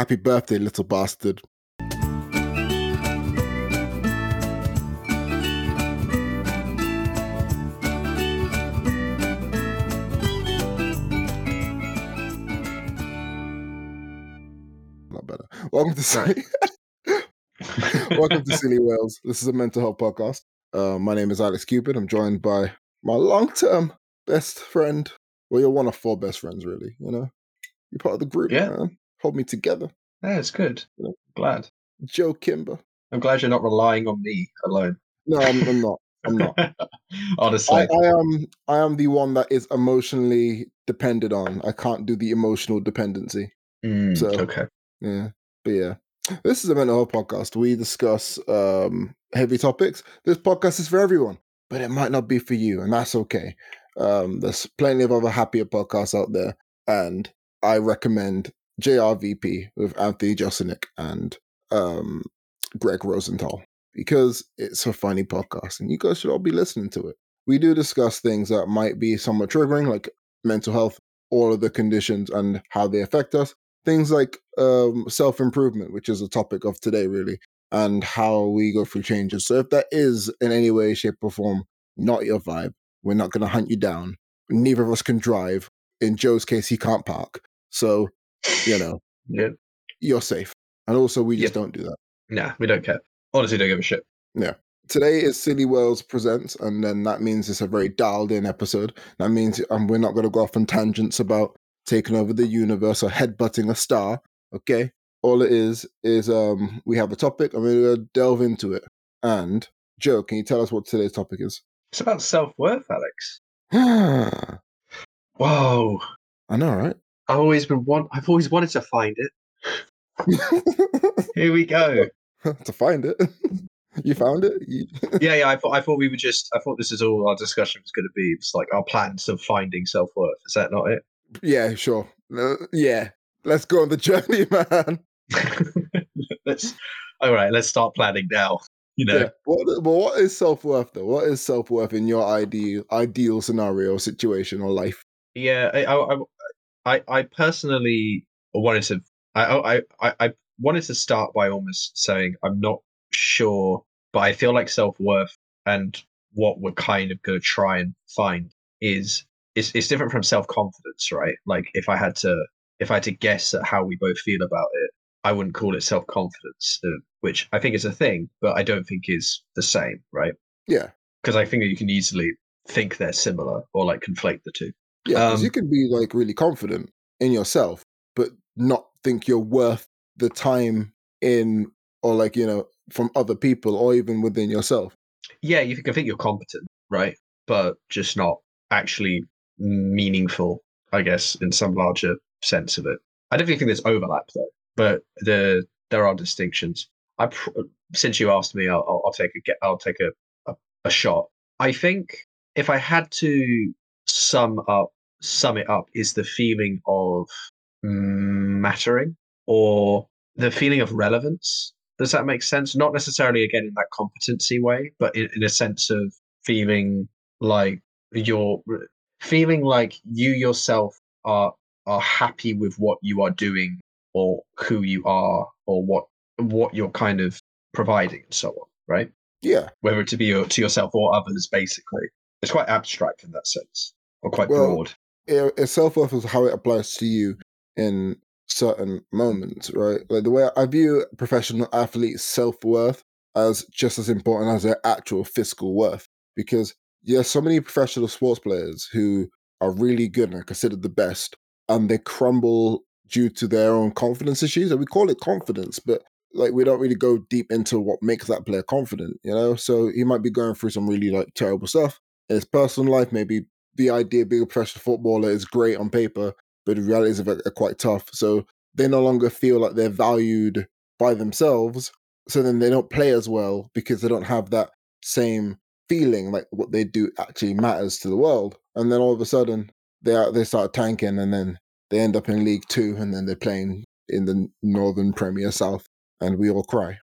Happy birthday, little bastard. Not better. Welcome to Silly. Welcome to Silly Whales. This is a mental health podcast. Uh, my name is Alex Cupid. I'm joined by my long-term best friend. Well, you're one of four best friends, really. You know, you're part of the group, Yeah. man. Hold me together. Yeah, it's good. Yeah. Glad. Joe Kimber. I'm glad you're not relying on me alone. No, I'm, I'm not. I'm not. I, I am. I am the one that is emotionally depended on. I can't do the emotional dependency. Mm, so- okay. Yeah, but yeah, this is a mental health podcast. We discuss um, heavy topics. This podcast is for everyone, but it might not be for you, and that's okay. Um, there's plenty of other happier podcasts out there, and I recommend JRVP with Anthony Jeselnik and um, Greg Rosenthal because it's a funny podcast, and you guys should all be listening to it. We do discuss things that might be somewhat triggering, like mental health, all of the conditions and how they affect us things like um, self improvement, which is a topic of today, really, and how we go through changes. So, if that is in any way, shape, or form not your vibe, we're not going to hunt you down. Neither of us can drive. In Joe's case, he can't park. So, you know, Yeah. you're safe. And also, we just Yep. don't do that. Nah, we don't care. Honestly, don't give a shit. Yeah. Today is Silly Whales Presents, and then that means it's a very dialed in episode. That means um, we're not going to go off on tangents about taking over the universe or headbutting a star. Okay? All it is, is um, we have a topic and we're going to delve into it. And, Joe, can you tell us what today's topic is? It's about self worth, Alex. Whoa. I know, right? I've always been want. I've always wanted to find it. Here we go. to find it. you found it? You... yeah, yeah. I thought. I thought we were just. I thought this is all our discussion was going to be. It's like our plans of finding self worth. Is that not it? yeah, sure. Uh, yeah. Let's go on the journey, man. let's. All right. Let's start planning now. You know. Yeah. What, but what is self worth though? What is self worth in your ideal ideal scenario, situation, or life? Yeah, I, I, I, I I personally wanted to. I, I, I, wanted to start by almost saying I'm not sure, but I feel like self worth and what we're kind of going to try and find is it's, it's different from self confidence, right? Like if I had to, if I had to guess at how we both feel about it, I wouldn't call it self confidence, uh, which I think is a thing, but I don't think is the same, right? Yeah. Because I think that you can easily think they're similar or like conflate the two. Yeah, because Um, you can be like really confident in yourself, but not think you're worth the time in, or like you know, from other people, or even within yourself. yeah, you can think you're competent, right? But just not actually meaningful, I guess, in some larger sense of it. I definitely think there's overlap though, but the there are distinctions. I pr- since you asked me, I'll, I'll, I'll take a get. I'll take a, a a shot. I think if I had to sum up sum it up, is the feeling of mattering or the feeling of relevance. Does that make sense? Not necessarily again in that competency way, but in, in a sense of feeling like you're feeling like you yourself are are happy with what you are doing or who you are or what what you're kind of providing and so on, right? Yeah. Whether it to be to yourself or others, basically. It's quite abstract in that sense, or quite Well, broad. it, it self worth is how it applies to you in certain moments, right? Like the way I view professional athletes' self worth as just as important as their actual fiscal worth, because there's so many professional sports players who are really good and are considered the best, and they crumble due to their own confidence issues. And we call it confidence, but like we don't really go deep into what makes that player confident, you know? So he might be going through some really like terrible stuff in his personal life. Maybe the idea of being a professional footballer is great on paper, but the realities of it are quite tough. So they no longer feel like they're valued by themselves. So then they don't play as well because they don't have that same feeling like what they do actually matters to the world. And then all of a sudden they are, they start tanking and then they end up in League Two and then they're playing in the Northern Premier South and we all cry.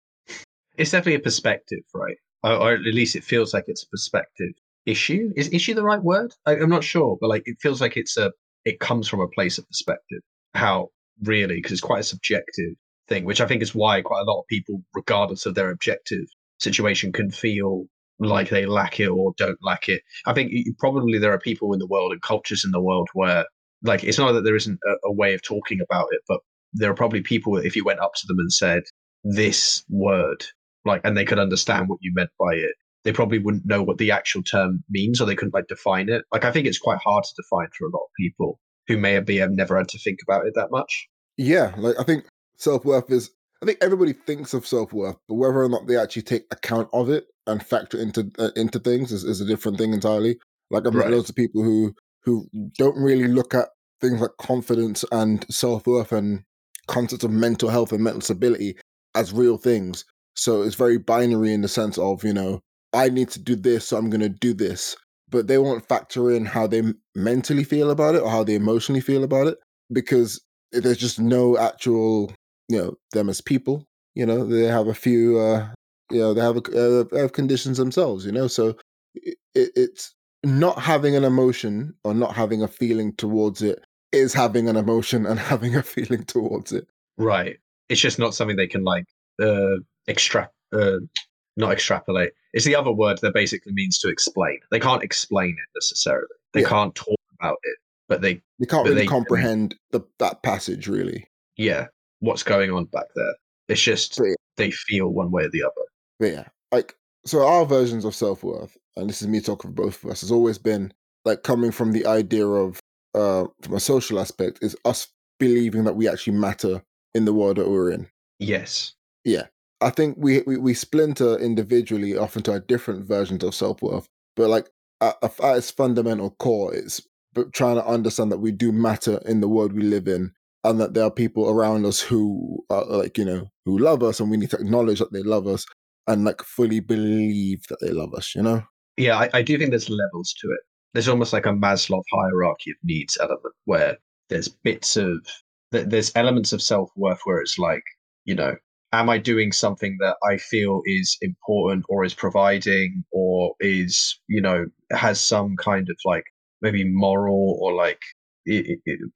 It's definitely a perspective, right? Or, or at least it feels like it's a perspective issue. Is issue the right word? I, I'm not sure, but like it feels like it's a it comes from a place of perspective. How really? Because it's quite a subjective thing, which I think is why quite a lot of people, regardless of their objective situation, can feel like they lack it or don't lack it. I think probably there are people in the world and cultures in the world where, like, it's not that there isn't a, a way of talking about it, but there are probably people if you went up to them and said this word, like, and they could understand what you meant by it, they probably wouldn't know what the actual term means or they couldn't like define it. Like, I think it's quite hard to define for a lot of people who may have, have never had to think about it that much. Yeah, like I think self worth is. I think everybody thinks of self worth, but whether or not they actually take account of it and factor into uh, into things is, is a different thing entirely. Like I've met loads of people who who don't really look at things like confidence and self worth and concepts of mental health and mental stability as real things. So it's very binary in the sense of you know I need to do this, so I'm going to do this. But they won't factor in how they mentally feel about it or how they emotionally feel about it because there's just no actual, you know, them as people. You know, they have a few, uh, you know, they have a, uh, have conditions themselves. You know, so it, it's not having an emotion or not having a feeling towards it is having an emotion and having a feeling towards it. Right. It's just not something they can like uh, extract, uh, not extrapolate. It's the other word that basically means to explain. They can't explain it necessarily. They yeah. can't talk about it, but they they can't really they, comprehend the, that passage really. Yeah, what's going on back there? It's just yeah. they feel one way or the other. But yeah, like so our versions of self worth, and this is me talking for both of us, has always been like coming from the idea of uh from a social aspect is us believing that we actually matter in the world that we're in. Yes. Yeah. I think we, we, we splinter individually off into our different versions of self worth, but like at, at its fundamental core, it's trying to understand that we do matter in the world we live in, and that there are people around us who are like you know who love us, and we need to acknowledge that they love us and like fully believe that they love us. You know? Yeah, I, I do think there's levels to it. There's almost like a Maslow hierarchy of needs element where there's bits of there's elements of self worth where it's like you know am I doing something that I feel is important or is providing or is, you know, has some kind of like maybe moral or like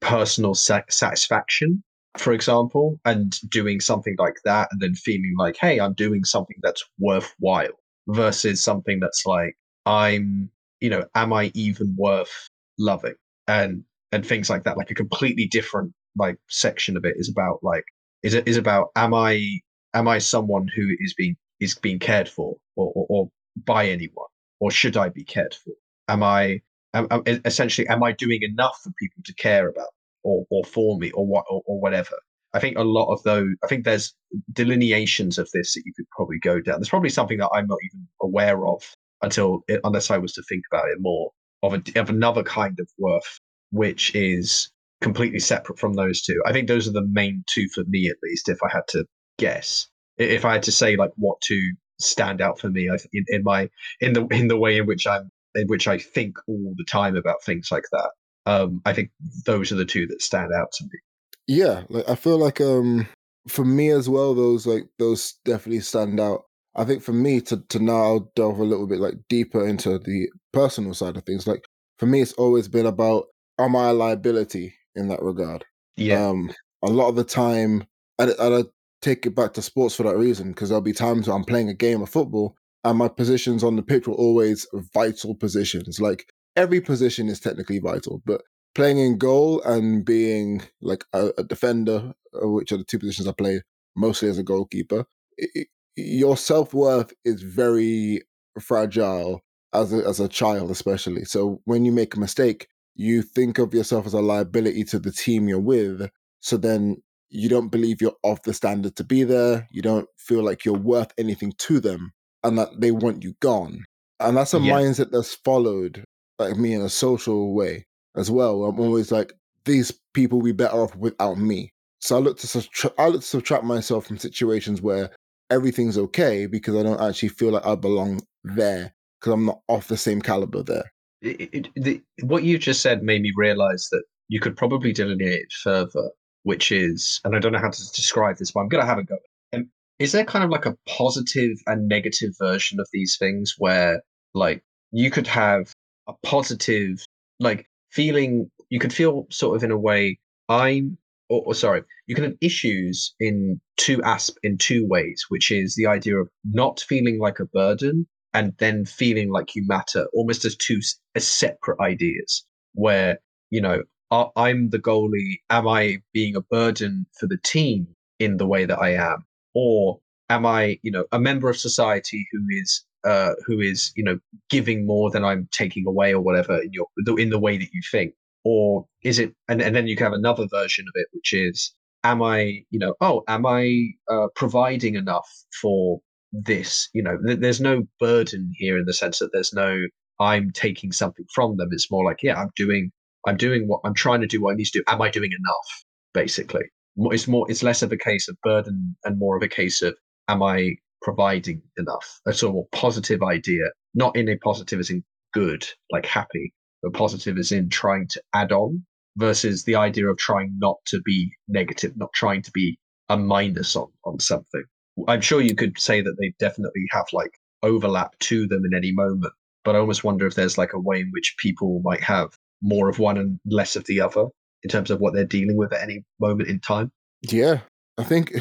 personal satisfaction, for example, and doing something like that and then feeling like, hey, I'm doing something that's worthwhile versus something that's like, I'm, you know, am I even worth loving? And and things like that. Like a completely different like section of it is about like is it is about am I am I someone who is being is being cared for or, or, or by anyone, or should I be cared for? Am I am, am, essentially am I doing enough for people to care about or or for me or what or, or whatever? I think a lot of those. I think there's delineations of this that you could probably go down. There's probably something that I'm not even aware of until unless I was to think about it more of a, of another kind of worth, which is completely separate from those two. I think those are the main two for me, at least, if I had to guess. If I had to say like what to stand out for me, in, in my in the in the way in which I'm in which I think all the time about things like that. Um, I think those are the two that stand out to me. Yeah, like I feel like um for me as well, those like those definitely stand out. I think for me to to now delve a little bit like deeper into the personal side of things. Like for me, it's always been about am I a liability in that regard? Yeah. Um, a lot of the time, and, and I take it back to sports for that reason because there'll be times where I'm playing a game of football and my positions on the pitch were always vital positions. Like every position is technically vital, but playing in goal and being like a, a defender, uh, which are the two positions I play mostly as a goalkeeper, it, your self worth is very fragile as a, as a child, especially. So when you make a mistake, you think of yourself as a liability to the team you're with. So then you don't believe you're of the standard to be there. You don't feel like you're worth anything to them and that they want you gone. And that's a yeah. mindset that's followed like me in a social way as well. I'm always like, these people will be better off without me. So I look to subtra- I look to subtract myself from situations where everything's okay because I don't actually feel like I belong there because I'm not off the same caliber there. It, it, the, what you just said made me realize that you could probably delineate further which is, and I don't know how to describe this, but I'm going to have a go. Um, is there kind of like a positive and negative version of these things where, like, you could have a positive, like, feeling, you could feel sort of in a way, I'm or, or sorry, you can have issues in two asp in two ways, which is the idea of not feeling like a burden and then feeling like you matter, almost as two as separate ideas. Where you know, I'm the goalie. Am I being a burden for the team in the way that I am, or am I, you know, a member of society who is uh, who is you know giving more than I'm taking away or whatever in your in the way that you think, or is it? And, and then you can have another version of it, which is, am I, you know, oh, am I uh, providing enough for this? You know, th- there's no burden here in the sense that there's no I'm taking something from them. It's more like, yeah, I'm doing I'm doing what I'm trying to do what I need to do. Am I doing enough? Basically, it's more it's less of a case of burden and more of a case of am I providing enough? A sort of positive idea, not in a positive as in good, like happy, but positive as in trying to add on versus the idea of trying not to be negative, not trying to be a minus on, on something. I'm sure you could say that they definitely have like overlap to them in any moment, but I almost wonder if there's like a way in which people might have more of one and less of the other in terms of what they're dealing with at any moment in time. Yeah, I think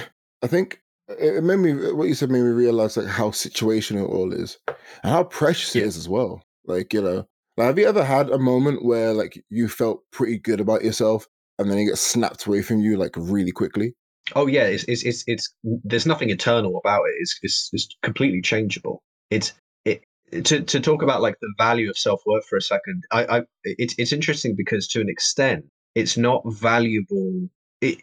I think it made me what you said made me realize like how situational it all is and how precious yeah. it is as well. Like you know, like, have you ever had a moment where like you felt pretty good about yourself and then it gets snapped away from you like really quickly? Oh yeah, it's it's it's, it's there's nothing eternal about it. It's, it's it's completely changeable. It's it to to talk about like the value of self worth for a second. I I it's it's interesting because to an extent it's not valuable. It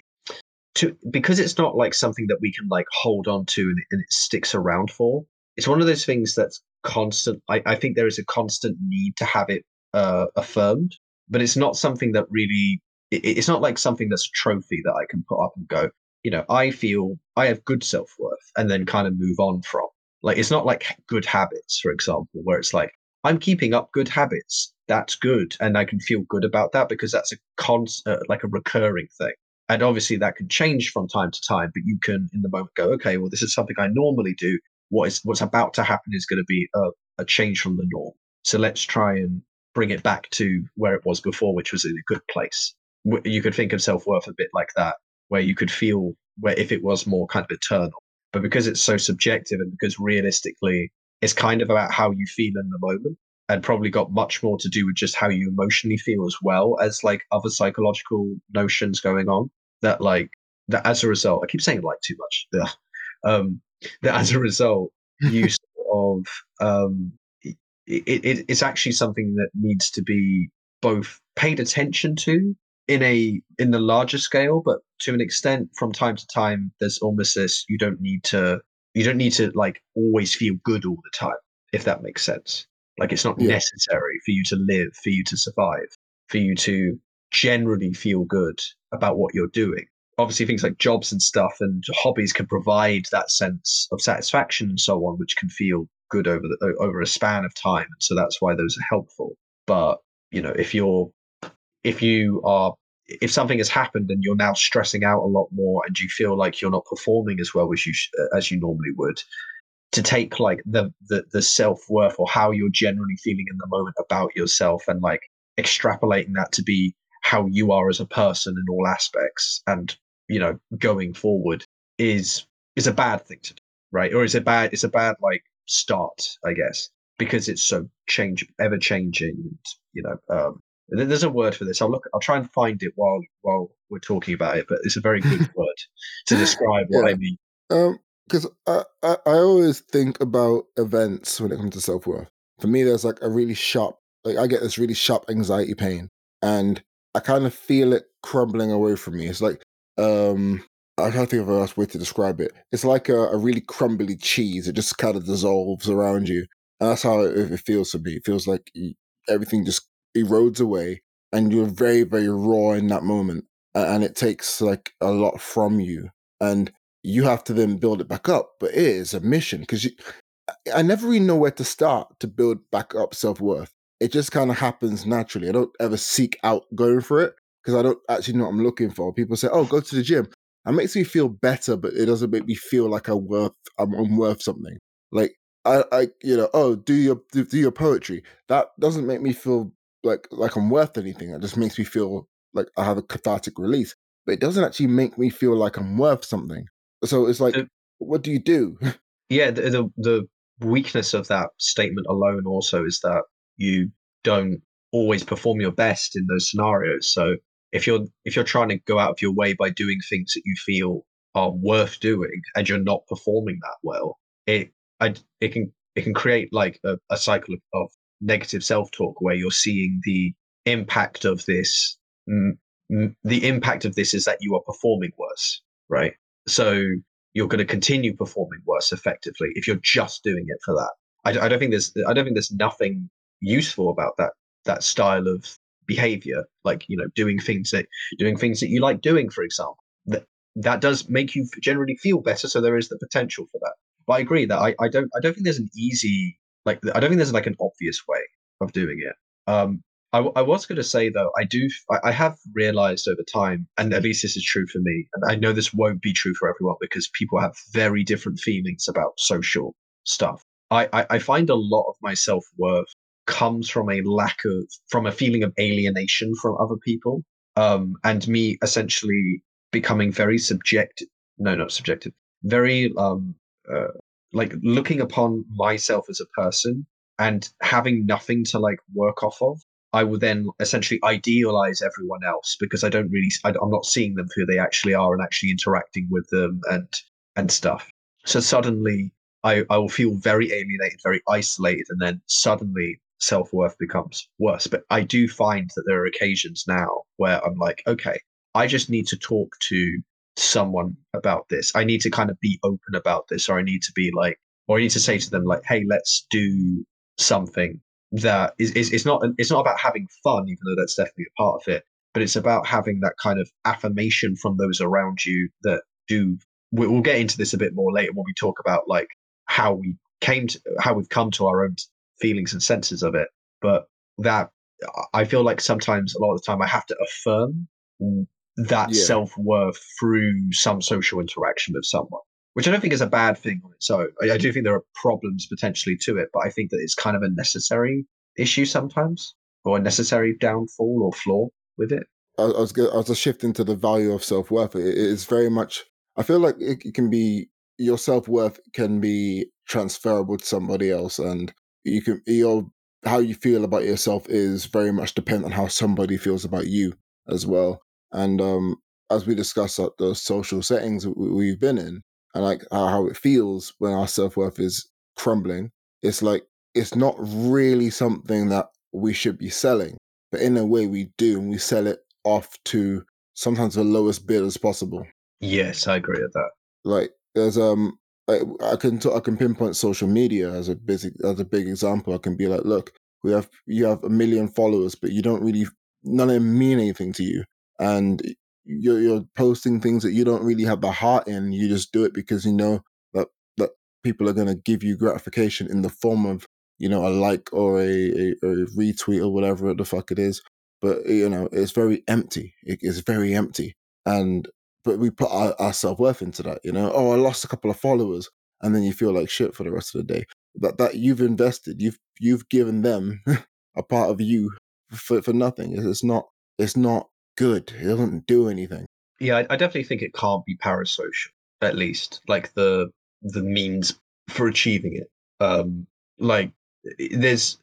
to because it's not like something that we can like hold on to and, and it sticks around for. It's one of those things that's constant. I, I think there is a constant need to have it uh, affirmed, but it's not something that really. It, it's not like something that's a trophy that I can put up and go. You know, I feel I have good self worth, and then kind of move on from. Like it's not like good habits, for example, where it's like I'm keeping up good habits. That's good, and I can feel good about that because that's a con uh, like a recurring thing. And obviously that can change from time to time but you can in the moment go okay well this is something i normally do. What is what's about to happen is going to be a, a change from the norm. So let's try and bring it back to where it was before which was in a good place. You could think of self-worth a bit like that where you could feel where if it was more kind of eternal but because it's so subjective and because realistically it's kind of about how you feel in the moment and probably got much more to do with just how you emotionally feel as well as like other psychological notions going on that like that as a result i keep saying like too much yeah. um that as a result you of um it, it, it's actually something that needs to be both paid attention to in a in the larger scale but to an extent from time to time there's almost this you don't need to you don't need to like always feel good all the time if that makes sense like it's not yeah. necessary for you to live, for you to survive, for you to generally feel good about what you're doing. Obviously, things like jobs and stuff and hobbies can provide that sense of satisfaction and so on, which can feel good over the, over a span of time. So that's why those are helpful. But you know, if you're if you are if something has happened and you're now stressing out a lot more and you feel like you're not performing as well as you as you normally would to take like the the, the self-worth or how you're generally feeling in the moment about yourself and like extrapolating that to be how you are as a person in all aspects and you know going forward is is a bad thing to do right? Or is it bad it's a bad like start i guess because it's so change ever changing and you know um there's a word for this i'll look i'll try and find it while while we're talking about it but it's a very good word to describe what yeah. i mean um because I, I, I always think about events when it comes to self worth. For me, there's like a really sharp, like I get this really sharp anxiety pain, and I kind of feel it crumbling away from me. It's like, um, I can't think of a nice way to describe it. It's like a, a really crumbly cheese. It just kind of dissolves around you, and that's how it, it feels to me. It feels like everything just erodes away, and you're very, very raw in that moment, and it takes like a lot from you. And you have to then build it back up. But it is a mission because I never really know where to start to build back up self worth. It just kind of happens naturally. I don't ever seek out going for it because I don't actually know what I'm looking for. People say, "Oh, go to the gym." It makes me feel better, but it doesn't make me feel like I'm worth I'm, I'm worth something. Like I, I, you know, oh, do your do, do your poetry. That doesn't make me feel like like I'm worth anything. It just makes me feel like I have a cathartic release. but it doesn't actually make me feel like I'm worth something. So it's like, Uh, what do you do? yeah the, the the weakness of that statement alone also is that you don't always perform your best in those scenarios so if you're if you're trying to go out of your way by doing things that you feel are worth doing and you're not performing that well it I, it can it can create like a, a cycle of, of negative self-talk where you're seeing the impact of this mm, the impact of this is that you are performing worse right so you're going to continue performing worse effectively if you're just doing it for that. I, I, don't think there's I don't think there's nothing useful about that that style of behavior, like you know doing things that doing things that you like doing, for example. That that does make you generally feel better, so there is the potential for that. But I agree that I, I don't I don't think there's an easy like I don't think there's like an obvious way of doing it. Um, I, I was going to say though, I do, I, I have realized over time, and at least this is true for me, and I know this won't be true for everyone because people have very different feelings about social stuff. I, I, I find a lot of my self worth comes from a lack of, from a feeling of alienation from other people, um, and me essentially becoming very subjective. No, not subjective. Very um, uh, like looking upon myself as a person and having nothing to like work off of I will then essentially idealize everyone else because I don't really, I, am not seeing them who they actually are and actually interacting with them and and stuff. So suddenly, I I will feel very alienated, very isolated, and then suddenly self worth becomes worse. But I do find that there are occasions now where I'm like, okay, I just need to talk to someone about this. I need to kind of be open about this, or I need to be like, or I need to say to them like, hey, let's do something that is, is it's not it's not about having fun, even though that's definitely a part of it, but it's about having that kind of affirmation from those around you that do. We'll get into this a bit more later when we talk about like how we came to how we've come to our own feelings and senses of it. But that I feel like sometimes a lot of the time I have to affirm that yeah. self worth through some social interaction with someone which I don't think is a bad thing on its own. I, I, do think there are problems potentially to it, but I think that it's kind of a necessary issue sometimes, or a necessary downfall or flaw with it. I, I was I was just shifting to the value of self worth. It, it is very much. I feel like it, it can be your self worth can be transferable to somebody else, and you can your how you feel about yourself is very much dependent on how somebody feels about you as well. And um, as we discussed at the social settings we've been in, and like how it feels when our self worth is crumbling. It's like it's not really something that we should be selling, but in a way we do, and we sell it off to sometimes the lowest bid as possible. Yes, I agree with that. Like there's um, I, I can t- I can pinpoint social media as a basic as a big example. I can be like, look, we have you have a million followers, but you don't really none of them mean anything to you, and you're, you're posting things that you don't really have the heart in. You just do it because you know that that people are going to give you gratification in the form of you know a like or a, a, a retweet or whatever the fuck it is. But you know it's very empty. It is very empty, and but we put our, our self worth into that. You know, oh, I lost a couple of followers, and then you feel like shit for the rest of the day. That that you've invested, you've you've given them a part of you for for nothing. It's not it's not good. It doesn't do anything. Yeah, I, I definitely think it can't be parasocial. At least, like the the means for achieving it. Um, like there's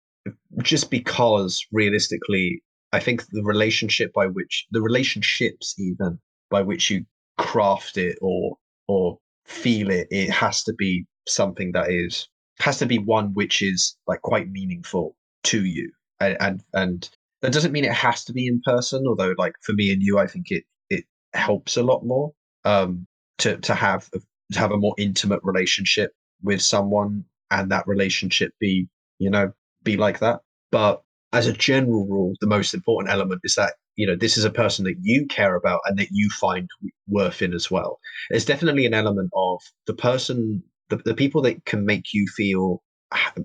just because realistically, I think the relationship by which the relationships even by which you craft it or or feel it, it has to be something that is has to be one which is like quite meaningful to you and and, and that doesn't mean it has to be in person, although like for me and you, I think it it helps a lot more um, to to have to have a more intimate relationship with someone and that relationship be you know be like that. But as a general rule, the most important element is that you know this is a person that you care about and that you find worth in as well. There's definitely an element of the person, the, the people that can make you feel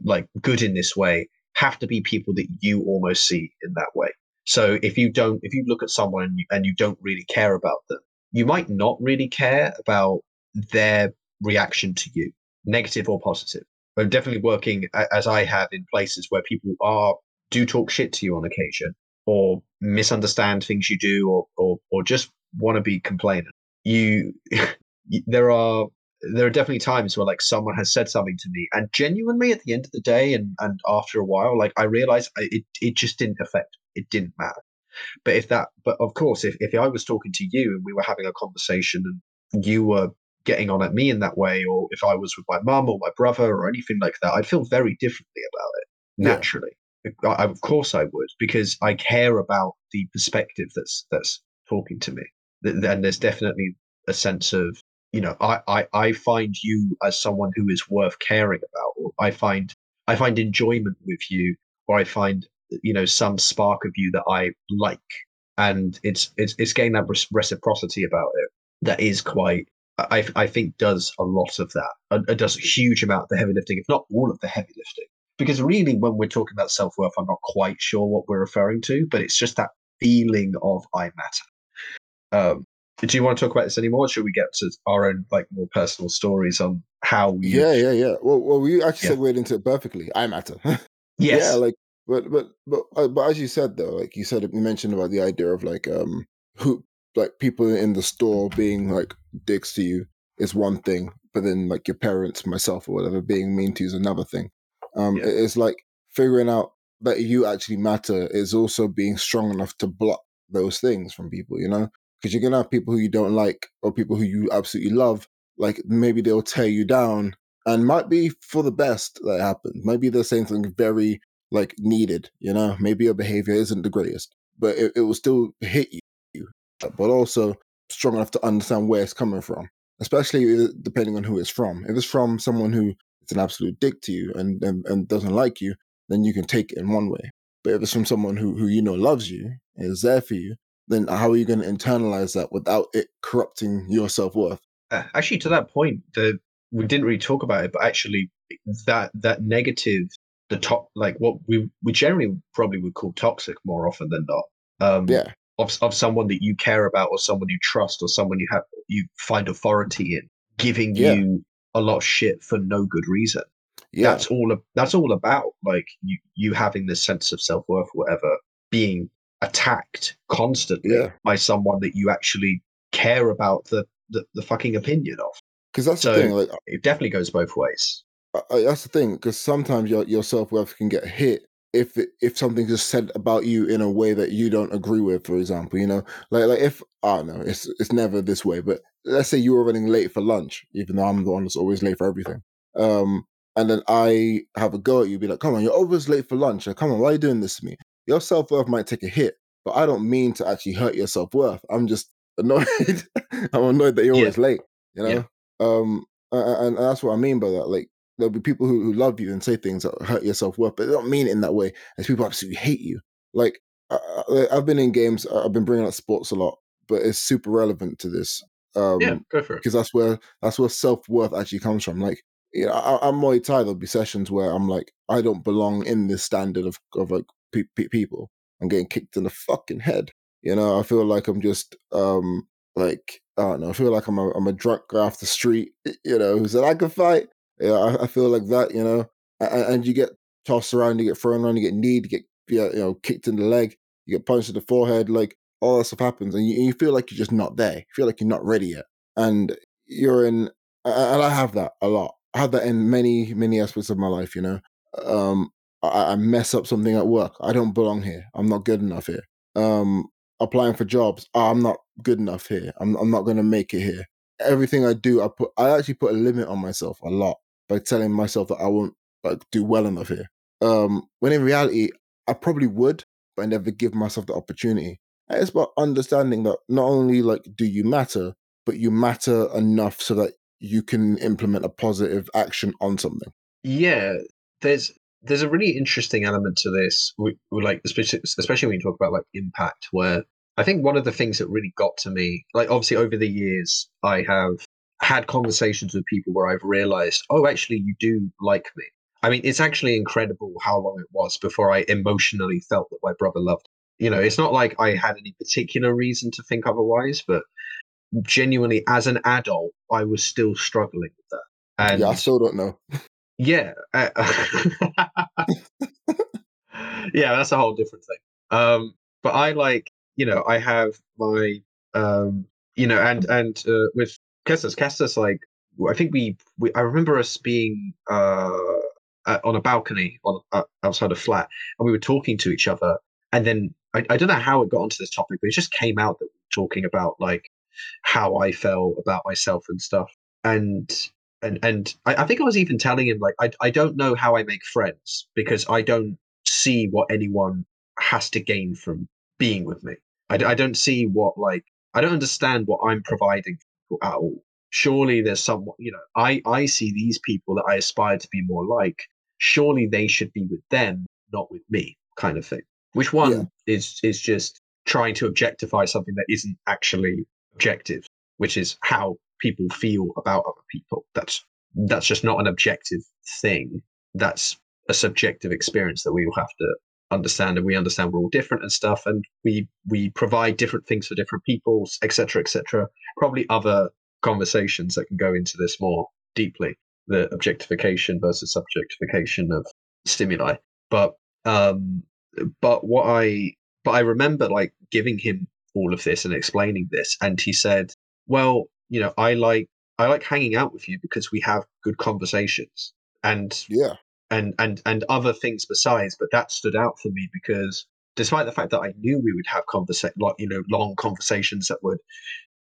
like good in this way have to be people that you almost see in that way. So if you don't, if you look at someone and you, don't really care about them, you might not really care about their reaction to you, negative or positive. I'm definitely working as I have in places where people are do talk shit to you on occasion, or misunderstand things you do or or or just want to be complaining. You there are there are definitely times where like someone has said something to me and genuinely at the end of the day and and after a while like i realized uh, it it just didn't affect it didn't matter. But if that but of course if, if i was talking to you and we were having a conversation and you were getting on at me in that way or if i was with my mum or my brother or anything like that i'd feel very differently about it naturally. Yeah. I, of course i would because i care about the perspective that's that's talking to me. And there's definitely a sense of you know I, I i find you as someone who is worth caring about or i find i find enjoyment with you or i find you know some spark of you that i like. And it's it's it's getting that reciprocity about it that is quite i i think does a lot of that it does a huge amount of the heavy lifting if not all of the heavy lifting. Because really when we're talking about self-worth i'm not quite sure what we're referring to but it's just that feeling of i matter. Um, do you want to talk about this anymore? should we get to our own like more personal stories on how we? Yeah, yeah, yeah. Well, well, we actually yeah. segued into it perfectly. I matter. yes. Yeah, like, but but but uh, but as you said though, like you said, you mentioned about the idea of like um who like people in the store being like dicks to you is one thing, but then like your parents, myself, or whatever, being mean to you is another thing. Um, yeah. it's like figuring out that you actually matter is also being strong enough to block those things from people. You know, because you're gonna have people who you don't like or people who you absolutely love. Like maybe they'll tear you down, and might be for the best that happens. Maybe they're saying something very like needed. You know, maybe your behavior isn't the greatest, but it, it will still hit you. But also strong enough to understand where it's coming from, especially depending on who it's from. If it's from someone who is an absolute dick to you and, and, and doesn't like you, then you can take it in one way. But if it's from someone who, who you know loves you, and is there for you, then how are you going to internalize that without it corrupting your self worth? Uh, actually, to that point, the we didn't really talk about it, but actually, that that negative, the top, like what we we generally probably would call toxic more often than not. Um, yeah. Of, of someone that you care about, or someone you trust, or someone you have you find authority in, giving yeah. you a lot of shit for no good reason. Yeah. That's all. That's all about like you you having this sense of self worth, whatever, being attacked constantly yeah. by someone that you actually care about the the, the fucking opinion of. Because that's so the thing. Like, it definitely goes both ways. I, that's the thing. Because sometimes your your self worth can get hit if if something is said about you in a way that you don't agree with. For example, you know, like like if I don't know, it's it's never this way, but let's say you were running late for lunch, even though I'm the one that's always late for everything. Um, and then I have a go at you, be like, "Come on, you're always late for lunch. Like, come on, why are you doing this to me?" Your self worth might take a hit, but I don't mean to actually hurt your self worth. I'm just annoyed. I'm annoyed that you're yeah. always late. You know, yeah. um, and, and, that's what I mean by that. Like there'll be people who, who love you and say things that hurt your self worth, but they don't mean it in that way. As people absolutely hate you. Like I, have been in games. I've been bringing up sports a lot, but it's super relevant to this. Um, yeah, go for it. Because that's where that's where self worth actually comes from. Like you know, I, am Muay Thai. There'll be sessions where I'm like, I don't belong in this standard of of like pe- pe- people. I'm getting kicked in the fucking head. You know, I feel like I'm just um like I don't know. I feel like I'm a I'm a drunk guy off the street. You know, who said I could fight. Yeah, I, I feel like that. You know, and, and, you get tossed around, you get thrown around, you get kneed, you get you know kicked in the leg, you get punched in the forehead. Like all that stuff happens, and you, you feel like you're just not there. You feel like you're not ready yet, and you're in. And I have that a lot. I have that in many many aspects of my life. You know, um, I, I mess up something at work. I don't belong here. I'm not good enough here. Um, applying for jobs. Oh, I'm not good enough here. I'm I'm not going to make it here. Everything I do, I put I actually put a limit on myself a lot by telling myself that I won't like do well enough here. Um, when in reality, I probably would, but I never give myself the opportunity. It's about understanding that not only like do you matter, but you matter enough so that you can implement a positive action on something. Yeah, there's there's a really interesting element to this, we, we like especially, especially when you talk about like impact, where I think one of the things that really got to me, like obviously over the years, I have had conversations with people where I've realized, oh, actually, you do like me. I mean, it's actually incredible how long it was before I emotionally felt that my brother loved. Me. You know, it's not like I had any particular reason to think otherwise, but genuinely, as an adult, I was still struggling with that. And yeah, I still don't know. Yeah. Uh, yeah, that's a whole different thing. Um, but I like you know I have my um you know and and uh, with Kestis, Kestis like I think we, we I remember us being uh on a balcony on uh, outside a flat and we were talking to each other and then I, I don't know how it got onto this topic but it just came out that we were talking about like how I felt about myself and stuff and and and I, I think I was even telling him like I I don't know how I make friends because I don't see what anyone has to gain from being with me. I, I don't see what like I don't understand what I'm providing at all. Surely there's someone you know I I see these people that I aspire to be more like. Surely they should be with them, not with me, kind of thing. Which one Yeah. is is just trying to objectify something that isn't actually objective, which is how people feel about other people. That's that's just not an objective thing. That's a subjective experience that we will have to understand and we understand we're all different and stuff and we we provide different things for different people etc etc probably other conversations that can go into this more deeply the objectification versus subjectification of stimuli but um but what i but i remember like giving him all of this and explaining this and he said well you know i like i like hanging out with you because we have good conversations and Yeah. and and and other things besides but that stood out for me because despite the fact that i knew we would have conversation like you know long conversations that would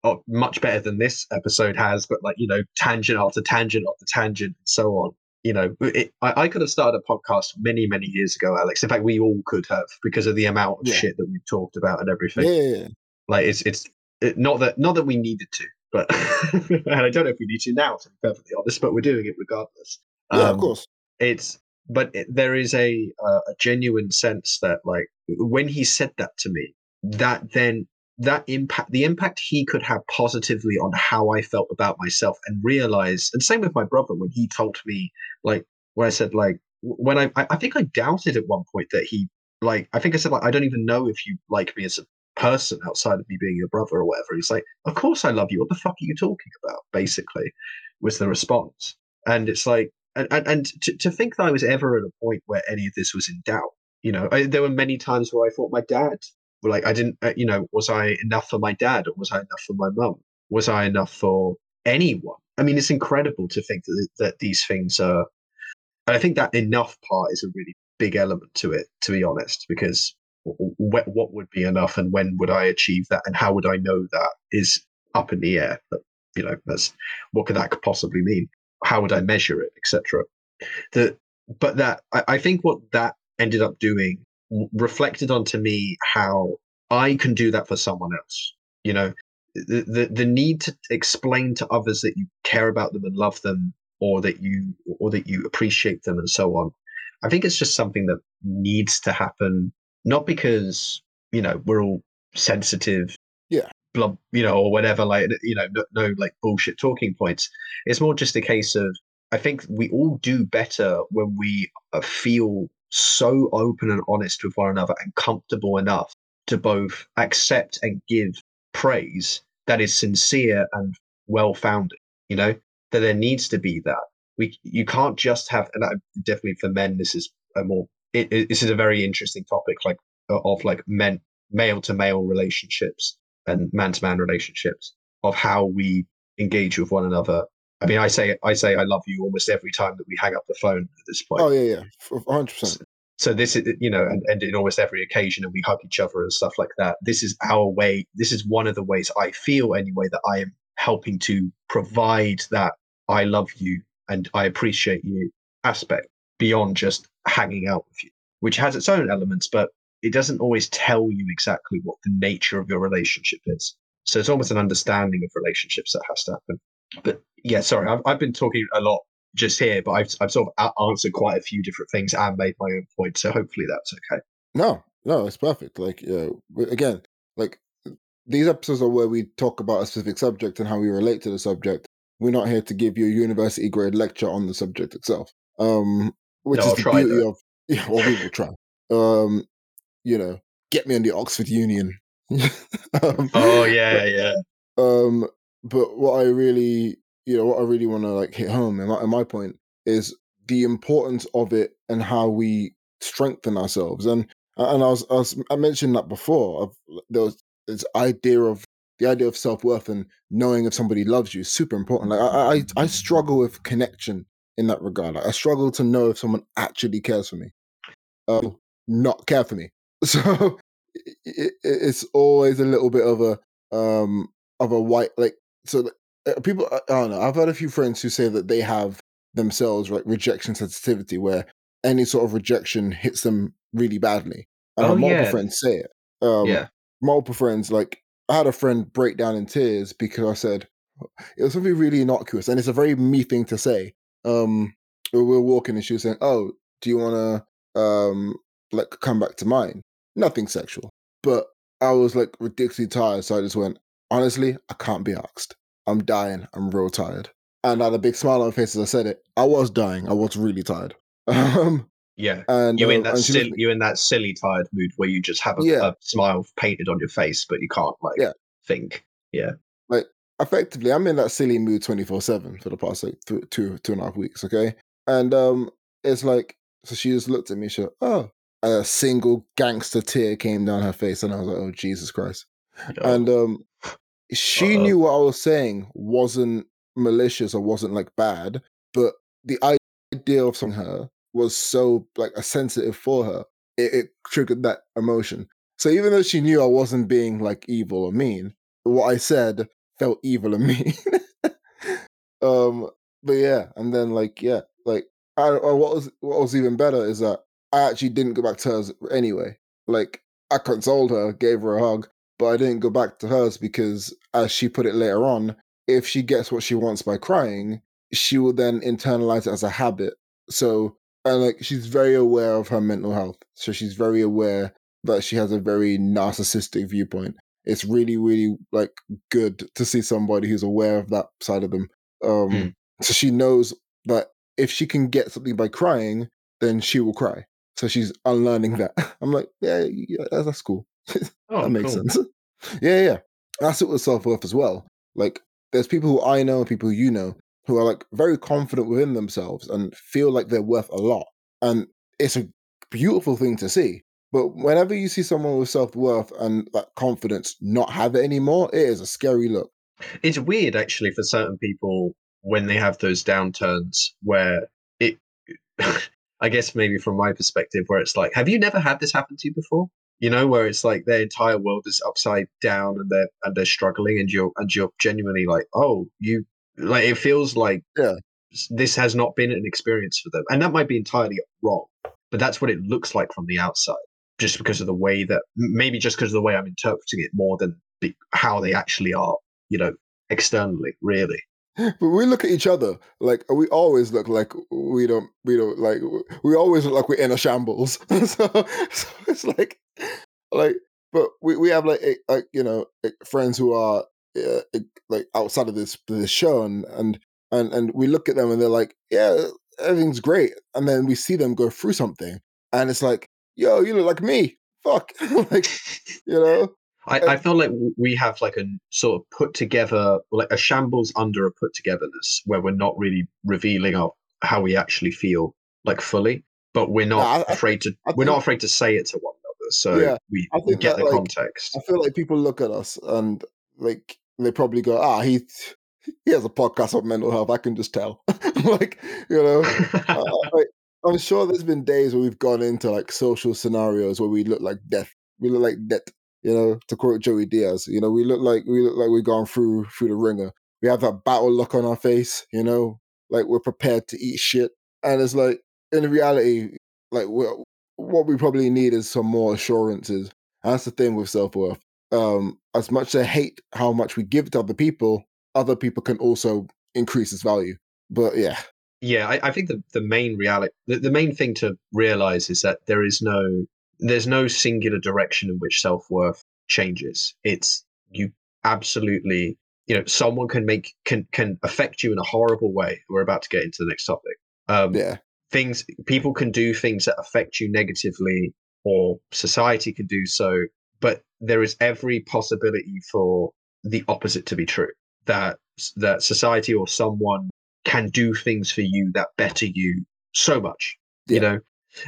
oh, much better than this episode has but like you know tangent after tangent after tangent and so on you know it, I, I could have started a podcast many many years ago alex in fact we all could have because of the amount of Yeah. shit that we've talked about and everything yeah, yeah. like it's it's it, not that not that we needed to but and i don't know if we need to now to be perfectly honest but we're doing it regardless Yeah, of Um, course. it's but it, there is a uh, a genuine sense that like when he said that to me that then that impact the impact he could have positively on how i felt about myself and realize and same with my brother when he told me like when i said like when i i I think i doubted at one point that he like i think i said like i don't even know if you like me as a person outside of me being your brother or whatever he's like of course i love you what the fuck are you talking about basically was the response and it's like and and, and to, to think that I was ever at a point where any of this was in doubt. You know, I, there were many times where I thought my dad, like I didn't, uh, you know, was I enough for my dad or was I enough for my mum? Was I enough for anyone? I mean, it's incredible to think that that these things are. And I think that enough part is a really big element to it, to be honest, because w- w- what would be enough and when would I achieve that and how would I know that is up in the air. But you know, that's what could that possibly mean? How would I measure it, etc. The but that I, I think what that ended up doing reflected onto me how I can do that for someone else. You know, the, the the need to explain to others that you care about them and love them, or that you or that you appreciate them, and so on. I think it's just something that needs to happen, not because you know we're all sensitive, Yeah. blah, you know, or whatever. Like you know, no, no like bullshit talking points. It's more just a case of I think we all do better when we uh, feel so open and honest with one another and comfortable enough to both accept and give praise that is sincere and well founded. You know that there needs to be that. We you can't just have and I, definitely for men this is a more it, it- this is a very interesting topic like uh, of like men male to male relationships and man to man relationships of how we engage with one another I mean, I say I say I love you almost every time that we hang up the phone at this point. Oh yeah, yeah, hundred percent. So this is you know, and, and in almost every occasion, and we hug each other and stuff like that. This is our way. This is one of the ways I feel anyway that I am helping to provide that I love you and I appreciate you aspect beyond just hanging out with you, which has its own elements, but it doesn't always tell you exactly what the nature of your relationship is. So it's almost an understanding of relationships that has to happen. But yeah, sorry, I've, I've been talking a lot just here, but I've, I've sort of answered quite a few different things and made my own point. So hopefully that's okay. No, no, it's perfect. Like, yeah, again, like these episodes are where we talk about a specific subject and how we relate to the subject. We're not here to give you a university grade lecture on the subject itself. Um, which No, is I'll the beauty though. of yeah, well, we will try. Um, you know, get me on the Oxford Union. um, Oh yeah, yeah. um, but what I really, you know, what I really want to like hit home, and my, and my point is the importance of it and how we strengthen ourselves. And And I was, I was, I mentioned that before. Of there was this idea of the idea of self worth and knowing if somebody loves you is super important. Like I, I, I struggle with connection in that regard. Like I struggle to know if someone actually cares for me, uh, not care for me. So it, it's always a little bit of a um of a white like so uh, people I don't know. I've had a few friends who say that they have themselves like rejection sensitivity where any sort of rejection hits them really badly. And Oh, multiple yeah. friends say it. Um, yeah. multiple friends like I had a friend break down in tears because I said it was something really innocuous, and it's a very me thing to say. Um, we were walking, and she was saying, "Oh, do you want to um like come back to mine?" Nothing sexual, but I was like ridiculously tired, so I just went. Honestly, I can't be asked. I'm dying. I'm real tired, and I had a big smile on my face as I said it. I was dying. I was really tired. Um, Yeah. and You in um, that silly, you in that silly tired mood where you just have a, Yeah. a smile painted on your face, but you can't like think. Yeah. think. Effectively i'm in that silly mood 24-7 for the past like th- two two and a half weeks okay? And um it's like so she just looked at me she oh a single gangster tear came down her face and i was like oh jesus christ. Oh, and um she Uh-oh. knew what i was saying wasn't malicious or wasn't like bad but the idea of something her was so like a sensitive for her it, it triggered that emotion. So even though she knew i wasn't being like evil or mean what i said felt evil and mean um but yeah and then like yeah like I, I what was what was even better is that i actually didn't go back to hers anyway. Like i consoled her gave her a hug but i didn't go back to hers because as she put it later on if she gets what she wants by crying she will then internalize it as a habit. So and like she's very aware of her mental health. So she's very aware that she has a very narcissistic viewpoint it's really really like good to see somebody who's aware of that side of them um Mm. so she knows that if she can get something by crying then she will cry. So she's unlearning that. I'm like yeah, yeah that's, cool. Oh, that makes cool. sense. Yeah yeah that's it with self-worth as well. Like there's people who i know people who you know who are like very confident within themselves and feel like they're worth a lot. And it's a beautiful thing to see but whenever you see someone with self-worth and that confidence not have it anymore it is a scary look It's weird actually for certain people when they have those downturns where it I guess maybe from my perspective where it's like, have you never had this happen to you before? You know, where it's like their entire world is upside down and they're and they're struggling and you're and you're genuinely like, oh, you like it feels like Yeah. this has not been an experience for them. And that might be entirely wrong. But that's what it looks like from the outside. Just because of the way that maybe just because of the way I'm interpreting it more than be, how they actually are, you know, externally, really. but we look at each other like we always look like we don't we don't like we always look like we're in a shambles so, so it's like like but we, we have like like you know friends who are uh, like outside of this this show and and and and we look at them and they're like yeah everything's great and then we see them go through something and it's like yo you look like me fuck like you know I, I feel like we have like a sort of put together, like a shambles under a put togetherness where we're not really revealing our how we actually feel like fully, but we're not I- I- afraid to I we're not afraid to say it to one another. So Yeah, we, we get that, the like, context. I feel like people look at us and like they probably go, ah, he he has a podcast on mental health. I can just tell. like, you know, uh, like, I'm sure there's been days where we've gone into like social scenarios where we look like death. We look like death. You know, to quote Joey Diaz, you know, we look like we look like we've gone through through the ringer. We have that battle look on our face. You know, like we're prepared to eat shit. And it's like in reality, like what we probably need is some more assurances. And that's the thing with self worth. Um, as much as I hate how much we give to other people, other people can also increase its value. But yeah, yeah, I, I think the, the main reality the, the main thing to realize is that there is no there's no singular direction in which self-worth changes. It's you absolutely you know, someone can make can can affect you in a horrible way. We're about to get into the next topic. Um yeah, things people can do things that affect you negatively or society can do so but there is every possibility for the opposite to be true that that society or someone can do things for you that better you so much you know?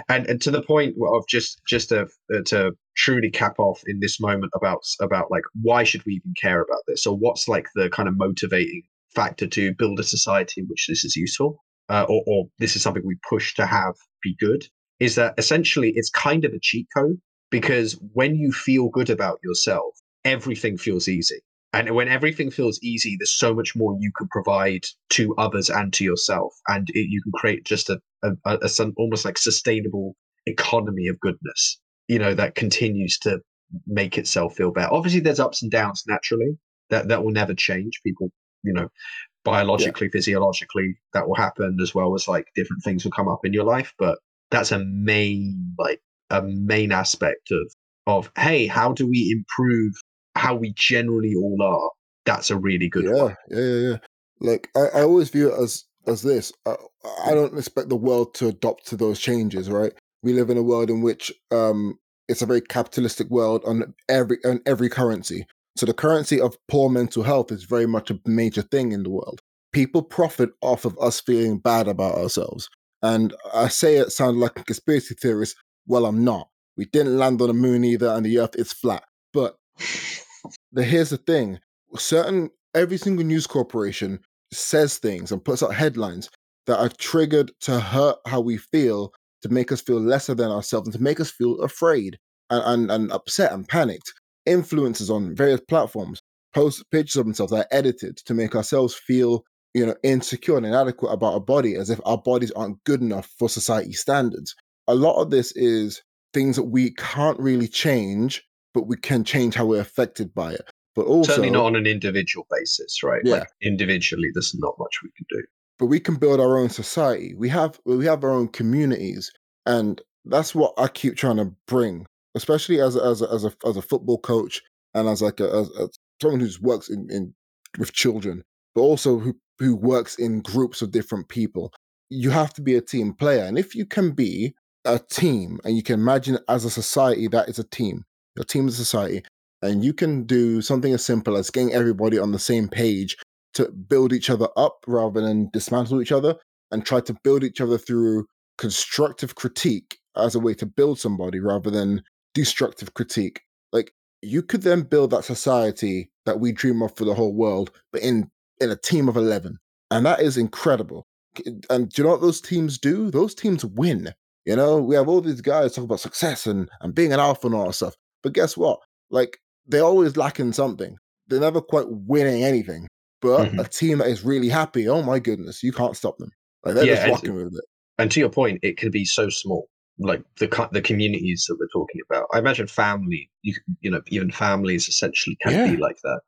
And, and to the point of just just to uh, to truly cap off in this moment about about like why should we even care about this? Or what's like the kind of motivating factor to build a society in which this is useful uh, or, or this is something we push to have be good is that essentially it's kind of a cheat code because when you feel good about yourself everything feels easy and when everything feels easy there's so much more you can provide to others and to yourself. And it, you can create just a, a, a, a some almost like sustainable economy of goodness you know that continues to make itself feel better. Obviously there's ups and downs naturally. That that will never change. People you know biologically yeah. physiologically that will happen as well as like different things will come up in your life. But that's a main like a main aspect of of hey how do we improve how we generally all are that's a really good yeah one. yeah yeah yeah. Like I, I always view it as as this I, I don't expect the world to adopt to those changes right? We live in a world in which um it's a very capitalistic world on every on every currency. So the currency of poor mental health is very much a major thing in the world. People profit off of us feeling bad about ourselves. And i say it sounds like a conspiracy theorist. Well i'm not. We didn't land on the moon either and the earth is flat. But the here's the thing certain every single news corporation says things and puts out headlines that are triggered to hurt how we feel to make us feel lesser than ourselves and to make us feel afraid and, and, and upset and panicked. Influencers on various platforms post pictures of themselves that are edited to make ourselves feel you know insecure and inadequate about our body as if our bodies aren't good enough for society standards. A lot of this is things that we can't really change but we can change how we're affected by it. But also, certainly not on an individual basis, right? Yeah. Like individually, there's not much we can do. But we can build our own society. We have we have our own communities, and that's what I keep trying to bring, especially as a, as a, as a as a football coach and as like a, as, as someone who works in, in with children, but also who who works in groups of different people. You have to be a team player, and if you can be a team, and you can imagine as a society that is a team, your team is society, and you can do something as simple as getting everybody on the same page to build each other up rather than dismantle each other and try to build each other through constructive critique as a way to build somebody rather than destructive critique. Like you could then build that society that we dream of for the whole world, but in in a team of eleven. And that is incredible. And do you know what those teams do? Those teams win. You know, we have all these guys talk about success and, and being an alpha and all that stuff. But guess what? Like they're always lacking something. They're never quite winning anything. But mm-hmm. a team that is really happy, oh my goodness, you can't stop them. Like they're yeah, just rocking with it. And to your point, it can be so small. Like the the communities that we're talking about. I imagine family, you you know, even families essentially can yeah. be like that.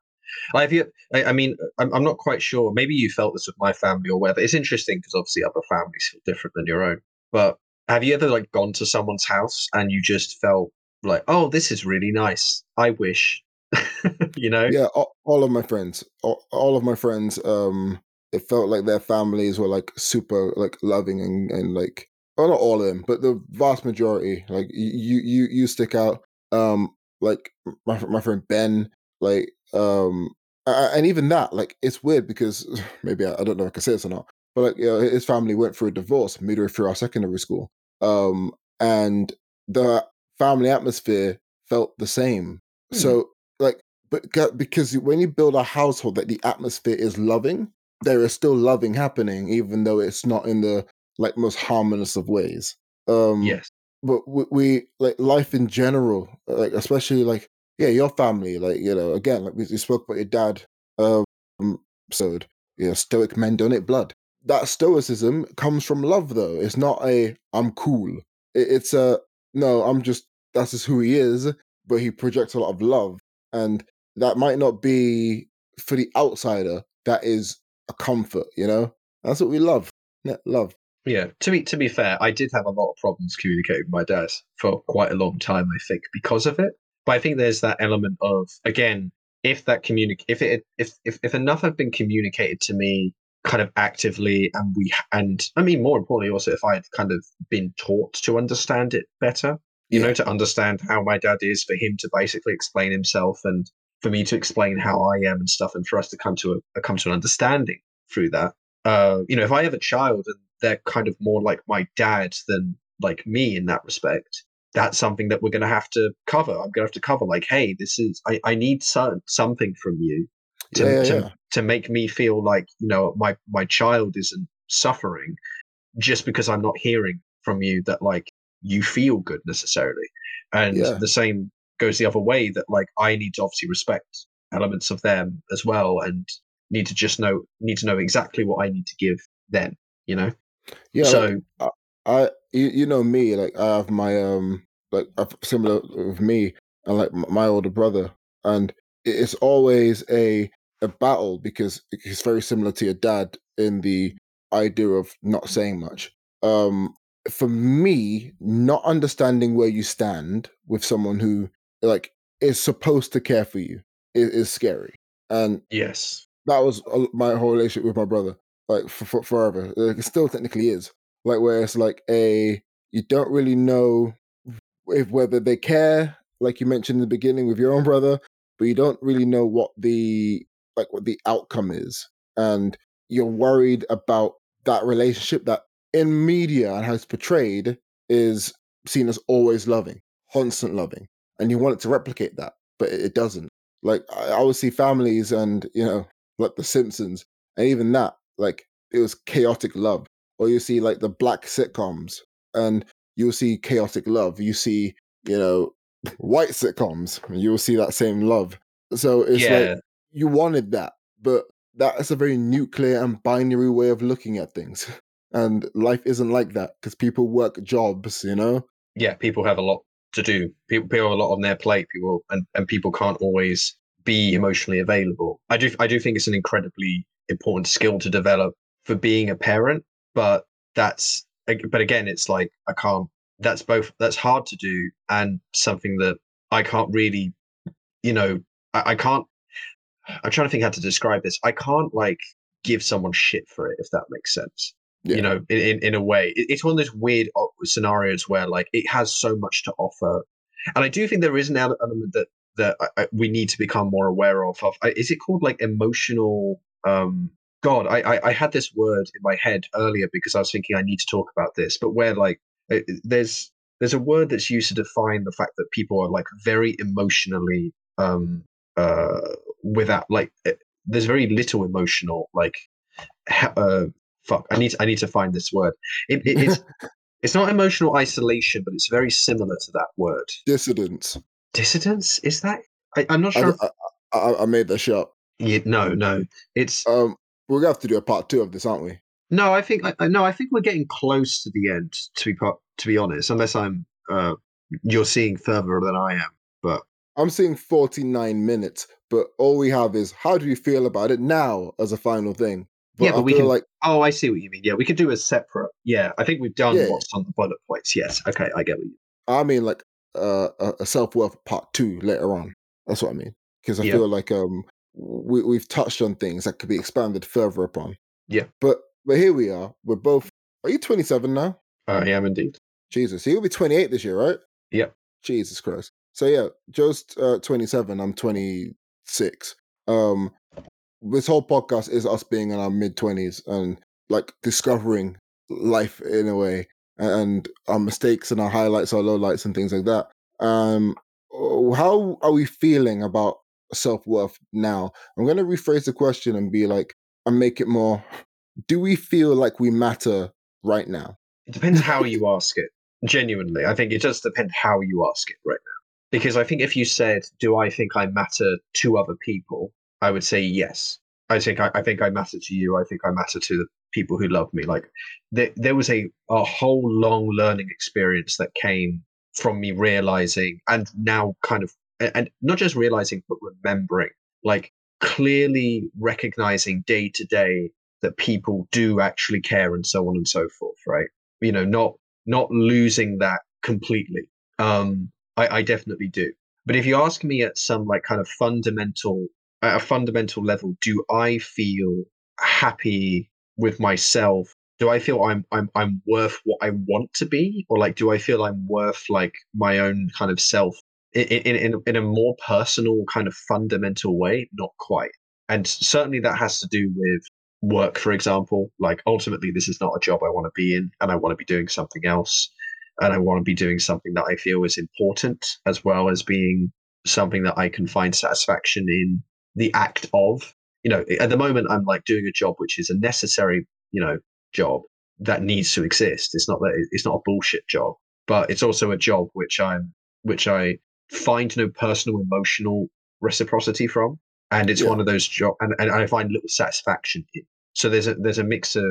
I've I, I mean, I'm, I'm not quite sure. Maybe you felt this with my family or whether it's interesting because obviously other families feel different than your own. But have you ever like gone to someone's house and you just felt like, oh, this is really nice. I wish, you know. Yeah, all, of my friends, all, all, of my friends, um, it felt like their families were like super like loving and and like, well, not all of them, but the vast majority. Like you you you stick out. Um, like my my friend Ben, like um, and even that, like it's weird because maybe I, I don't know if I can say this or not, but like you know, his family went through a divorce midway through our secondary school. Um, and the family atmosphere felt the same. Hmm. So, like, but because when you build a household that the atmosphere is loving, there is still loving happening, even though it's not in the like most harmonious of ways. Um, yes. But we, we like life in general, like especially like yeah, your family, like you know, again, like we, we spoke about your dad um episode, you know, stoic men donate blood. That stoicism comes from love, though. It's not a I'm cool. It, it's a no, I'm just that's just who he is, but he projects a lot of love. And that might not be for the outsider, that is a comfort, you know? That's what we love. Love. Yeah. To be to be fair, I did have a lot of problems communicating with my dad for quite a long time, I think, because of it. But I think there's that element of again, if that communic if it if, if if enough had been communicated to me kind of actively and we and I mean more importantly also if I had kind of been taught to understand it better, you yeah. know, to understand how my dad is, for him to basically explain himself, and for me to explain how I am and stuff, and for us to come to a, a come to an understanding through that. Uh, you know, if I have a child and they're kind of more like my dad than like me in that respect, that's something that we're going to have to cover. I'm going to have to cover like, hey, this is I, I need some, something from you to, Yeah, yeah, to yeah. to make me feel like you know my my child isn't suffering just because I'm not hearing from you that like you feel good necessarily. And Yeah. the same goes the other way that like I need to obviously respect elements of them as well and need to just know need to know exactly what I need to give them, you know? Yeah, so like, I you, you know me like I have my um like similar with me and like my older brother and it's always a a battle because he's very similar to your dad in the idea of not saying much. Um for me, not understanding where you stand with someone who like is supposed to care for you is, is scary. And yes. that was my whole relationship with my brother, like for, for forever. Like, it still technically is. Like where it's like a you don't really know if whether they care, like you mentioned in the beginning with your own brother, but you don't really know what the like what the outcome is, and you're worried about that relationship that in media and how it's portrayed is seen as always loving, constant loving, and you want it to replicate that, but it, it doesn't. Like I, I would see families and you know like The Simpsons, and even that, like it was chaotic love. Or you see like the black sitcoms, and you'll see chaotic love. You see, you know, white sitcoms, and you'll see that same love. So it's yeah. like you wanted that, but that's a very nuclear and binary way of looking at things. And life isn't like that because people work jobs, you know? yeah, people have a lot to do. People, people have a lot on their plate. People and, and people can't always be emotionally available. I do I do think it's an incredibly important skill to develop for being a parent, but that's but again, it's like I can't. That's both. That's hard to do and something that I can't really, you know, I, I can't. I'm trying to think how to describe this. I can't like give someone shit for it if that makes sense Yeah. you know in, in, in a way it, it's one of those weird scenarios where like it has so much to offer and i do think there is an element that that I, we need to become more aware of, of is it called like emotional um god I, I i had this word in my head earlier because i was thinking i need to talk about this but where like it, there's there's a word that's used to define the fact that people are like very emotionally um uh without like there's very little emotional like uh fuck i need to, i need to find this word it, it, it's it's not emotional isolation but it's very similar to that word Dissidence. dissidence is that I, i'm not I, sure if, I, I, I made that shit up. yeah, no no it's Um, we're gonna have to do a part two of this, aren't we? no i think I, I- no i think we're getting close to the end to be po- to be honest unless i'm uh you're seeing further than i am but I'm seeing 49 minutes, but all we have is how do you feel about it now as a final thing? But Yeah, I but we can- like oh i see what you mean yeah we could do a separate yeah i think we've done Yeah. what's on the bullet points yes okay i get what you I mean like uh, a, self worth part two later on. That's what I mean because I Yeah. feel like um we we've touched on things that could be expanded further upon. Yeah. But but here we are. We're both. Are you 27 now? i am indeed Jesus, you'll be 28 this year, right? Yep. Jesus Christ. So yeah, Joe's uh, 27. I'm 26. Um, this whole podcast is us being in our mid 20s and like discovering life in a way and our mistakes and our highlights, our lowlights, and things like that. Um, how are we feeling about self worth now? I'm going to rephrase the question and be like, and make it more. Do we feel like we matter right now? It depends how you ask it. Genuinely, I think it does depend how you ask it right now. Because I think if you said, "Do I think I matter to other people?" I would say yes. I think I, I think I matter to you. I think I matter to the people who love me. Like there, there was a a whole long learning experience that came from me realizing, and now kind of, and- not just realizing, but remembering, like clearly recognizing day to day that people do actually care and so on and so forth. Right? You know, not not losing that completely. Um, I, I definitely do. But if you ask me at some like kind of fundamental, at a fundamental level, do I feel happy with myself? Do I feel I'm I'm I'm worth what I want to be, or like do I feel I'm worth like my own kind of self in in in, in a more personal kind of fundamental way? Not quite. And certainly that has to do with work, for example. Like ultimately, this is not a job I want to be in, and I want to be doing something else. and I want to be doing something that I feel is important as well as being something that I can find satisfaction in the act of. You know, at the moment, I'm like doing a job which is a necessary, you know, job that needs to exist. It's not that it's not a bullshit job, but it's also a job which I'm which I find no personal emotional reciprocity from, and it's Yeah. one of those jobs, and, and I find little satisfaction in. So there's a there's a mix of,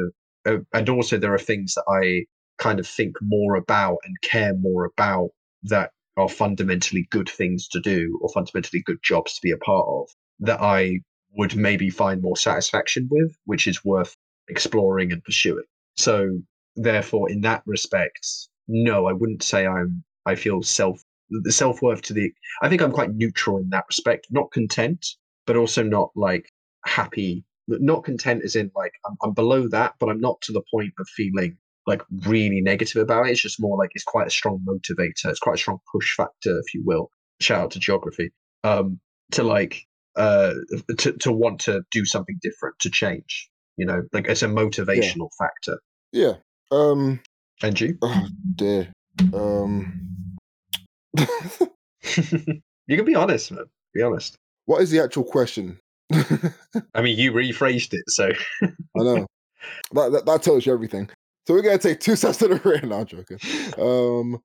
uh, and also there are things that I kind of think more about and care more about that are fundamentally good things to do or fundamentally good jobs to be a part of that I would maybe find more satisfaction with, which is worth exploring and pursuing. So therefore, in that respect, no, I wouldn't say I'm I feel self the self worth to the I think I'm quite neutral in that respect, not content, but also not like happy. Not content as in like I'm, I'm below that, but I'm not to the point of feeling like really negative about it. It's just more like it's quite a strong motivator. It's quite a strong push factor, if you will. Shout out to geography. Um, to like uh to to want to do something different, to change. You know, like it's a motivational factor. Yeah. Um. And you? Oh dear. Um. you can be honest, man. Be honest. what is the actual question? I I mean, you rephrased it, so I know. that, that that tells you everything. So we're gonna take two steps to the rear. No, I'm joking. Um.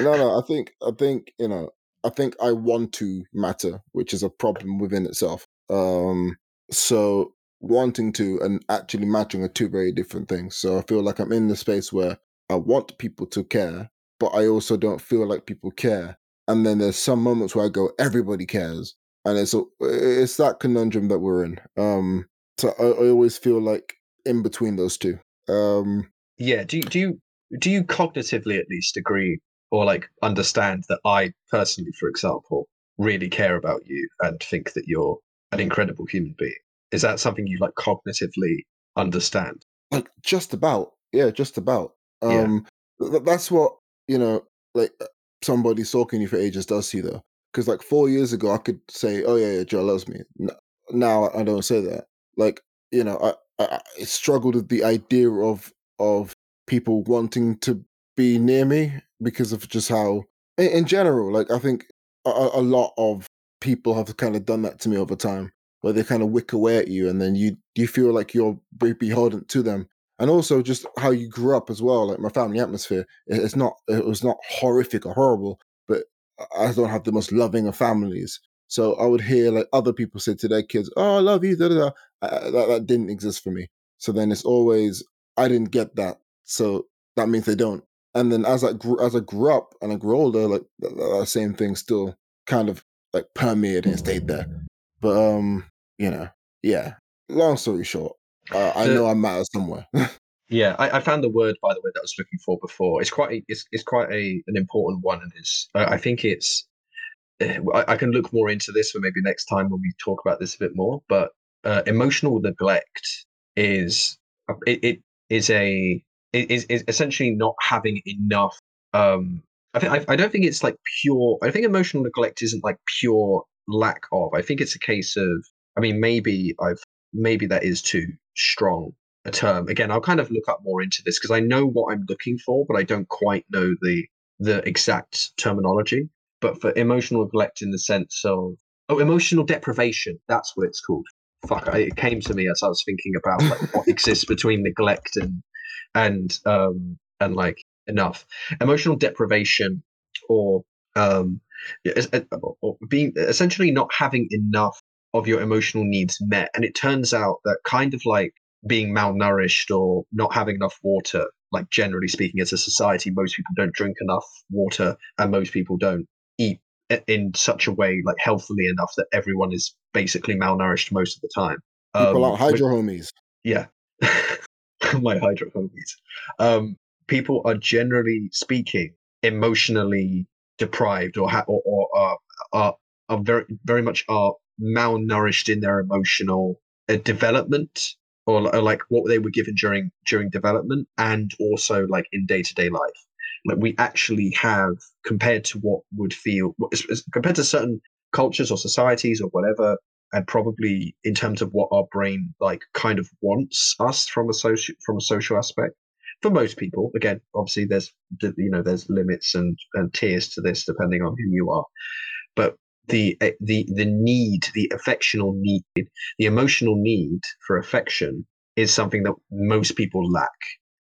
No, no. I think I think you know. I think I want to matter, which is a problem within itself. Um. So wanting to and actually matching are two very different things. So I feel like I'm in the space where I want people to care, but I also don't feel like people care. And then there's some moments where I go, everybody cares, and it's a, it's that conundrum that we're in. Um, so I, I always feel like in between those two. Um, yeah. Do you do you do you cognitively at least agree or like understand that I personally, for example, really care about you and think that you're an incredible human being? Is that something you like cognitively understand? like just about, yeah, just about. Yeah. Um, th- that's what you know. Like uh, somebody stalking you for ages does see though, because like four years ago I could say, "Oh yeah, yeah, Joe loves me." N- Now I don't say that. Like you know, I, I I struggled with the idea of of people wanting to be near me because of just how, in, in general, like I think a, a lot of people have kind of done that to me over time, where they kind of wick away at you, and then you you feel like you're beholden to them, and also just how you grew up as well. Like my family atmosphere, it- it's not it was not horrific or horrible, but I don't have the most loving of families. So I would hear like other people say to their kids, "Oh, I love you." Da, da, da. That that didn't exist for me. So then it's always I didn't get that. So that means they don't. And then as I grew as I grew up and I grew older, like that, that same thing still kind of like permeated and stayed there. But um, you know, yeah. Long story short, uh, I The- know I matter somewhere. Yeah, I, I found the word by the way that I was looking for before. It's quite a, it's it's quite a an important one, and it's I, I think it's eh, I, I can look more into this for maybe next time when we talk about this a bit more. But uh, emotional neglect is it, it is a is, is essentially not having enough. Um, I think I, I don't think it's like pure. I think emotional neglect isn't like pure lack of. I think it's a case of. I mean, maybe I've maybe that is too strong a term. Again, I'll kind of look up more into this because I know what I'm looking for, but I don't quite know the the exact terminology. But for emotional neglect in the sense of oh, emotional deprivation, that's what it's called. Fuck, I, it came to me as I was thinking about like what exists between neglect and and um and like enough. Emotional deprivation or um uh, or being essentially not having enough of your emotional needs met and it turns out that kind of like being malnourished or not having enough water like generally speaking as a society most people don't drink enough water and most people don't eat in such a way like healthily enough that everyone is basically malnourished most of the time. People Um, aren't which- hydro homies. yeah my hydro homies um people are generally speaking emotionally deprived or ha- or, or are, are are very very much are malnourished in their emotional uh, development or, or like what they were given during during development and also like in day-to-day life. Like we actually have compared to what would feel compared to certain cultures or societies or whatever and probably in terms of what our brain like kind of wants us from a social from a social aspect for most people. Again, obviously, there's you know there's limits and and tiers to this depending on who you are, but the eh, the the need, the affectional need, the emotional need for affection is something that most people lack.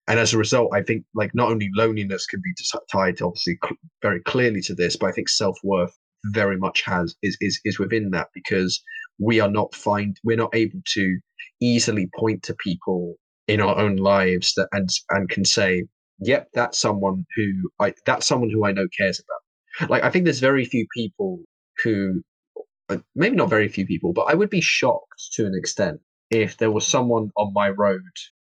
And as a result, I think like not only loneliness can be tied obviously very clearly to this, but I think self worth very much has is, is is within that because we are not find we're not able to easily point to people in our own lives that and and can say, yep, that's someone who I that's someone who I know cares about. Like I think there's very few people who uh, maybe not very few people, but I would be shocked to an extent if there was someone on my road,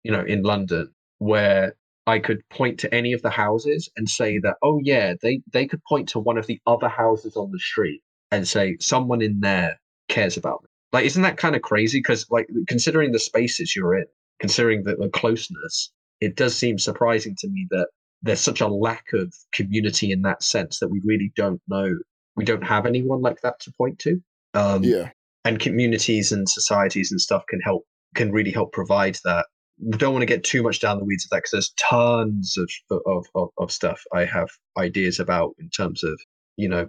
you know, in London where I could point to any of the houses and say that, oh yeah, they they could point to one of the other houses on the street and say someone in there cares about me. Like, isn't that kind of crazy? Because like considering the spaces you're in, considering the, the closeness, it does seem surprising to me that there's such a lack of community in that sense that we really don't know. We don't have anyone like that to point to. Um, yeah. And communities and societies and stuff can help, can really help provide that. We don't want to get too much down the weeds of that because there's tons of, of, of, of stuff I have ideas about in terms of you know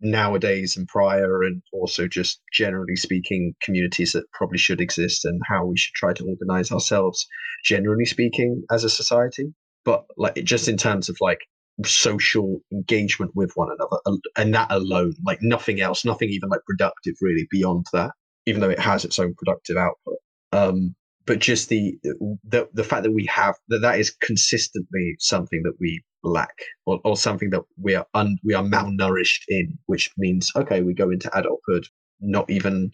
nowadays and prior and also just generally speaking communities that probably should exist and how we should try to organize ourselves generally speaking as a society. But like just in terms of like social engagement with one another and that alone like nothing else nothing even like productive really beyond that even though it has its own productive output. Um but just the the the fact that we have that that is consistently something that we lack or, or something that we are un, we are malnourished in which means okay we go into adulthood not even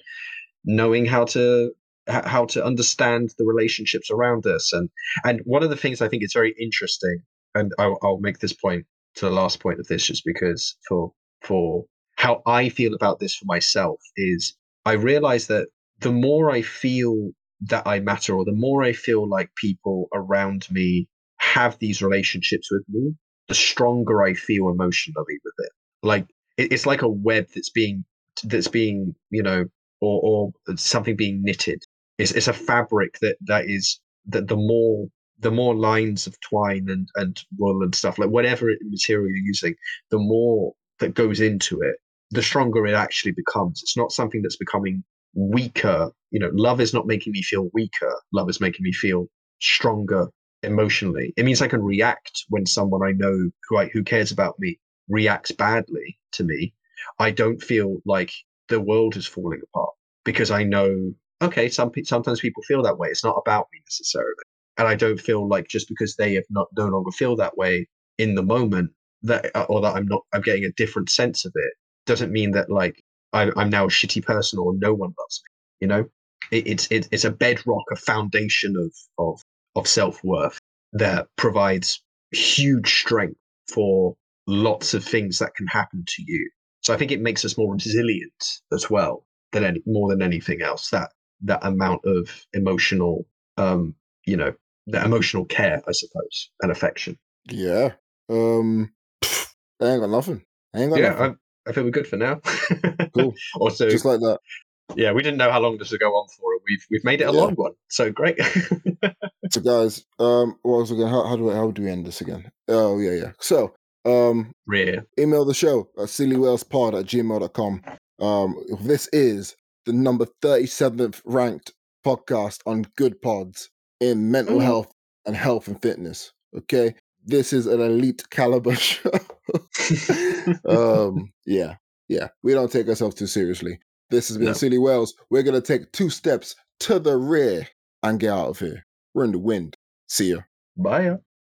knowing how to how to understand the relationships around us. And and one of the things i think is very interesting and I'll, I'll make this point to the last point of this just because for for how i feel about this for myself is i realize that the more i feel that I matter, or the more I feel like people around me have these relationships with me, the stronger I feel emotionally with it. Like it, it's like a web that's being that's being you know, or or something being knitted. It's it's a fabric that that is that the more the more lines of twine and and wool and stuff like whatever material you're using, the more that goes into it, the stronger it actually becomes. It's not something that's becoming weaker. You know, love is not making me feel weaker. Love is making me feel stronger emotionally. It means I can react when someone I know who I, who cares about me reacts badly to me. I don't feel like the world is falling apart because I know okay, some sometimes people feel that way. It's not about me necessarily, and I don't feel like just because they have not no longer feel that way in the moment that or that I'm not I'm getting a different sense of it doesn't mean that like I, I'm now a shitty person or no one loves me. You know, it, it's it, it's a bedrock, a foundation of of of self worth that provides huge strength for lots of things that can happen to you. So I think it makes us more resilient as well than any more than anything else. That that amount of emotional, um, you know, that emotional care, I suppose, and affection. Yeah. Um, I ain't got nothing. I ain't got yeah, nothing. I think we're good for now. cool. also, just like that. Yeah, we didn't know how long this would go on for. We've we've made it a yeah. long one, so great. so, guys, um, what was again? How, how do we, how do we end this again? Oh yeah, yeah. So, um, Rear. email the show at sillywhalespod at gmail.com. Um, this is the number thirty seventh ranked podcast on Good Pods in mental mm. health and health and fitness. Okay, this is an elite caliber show. um, yeah, yeah. We don't take ourselves too seriously. This has been no. Silly Whales. We're gonna take two steps to the rear and get out of here. We're in the wind. See ya. Bye.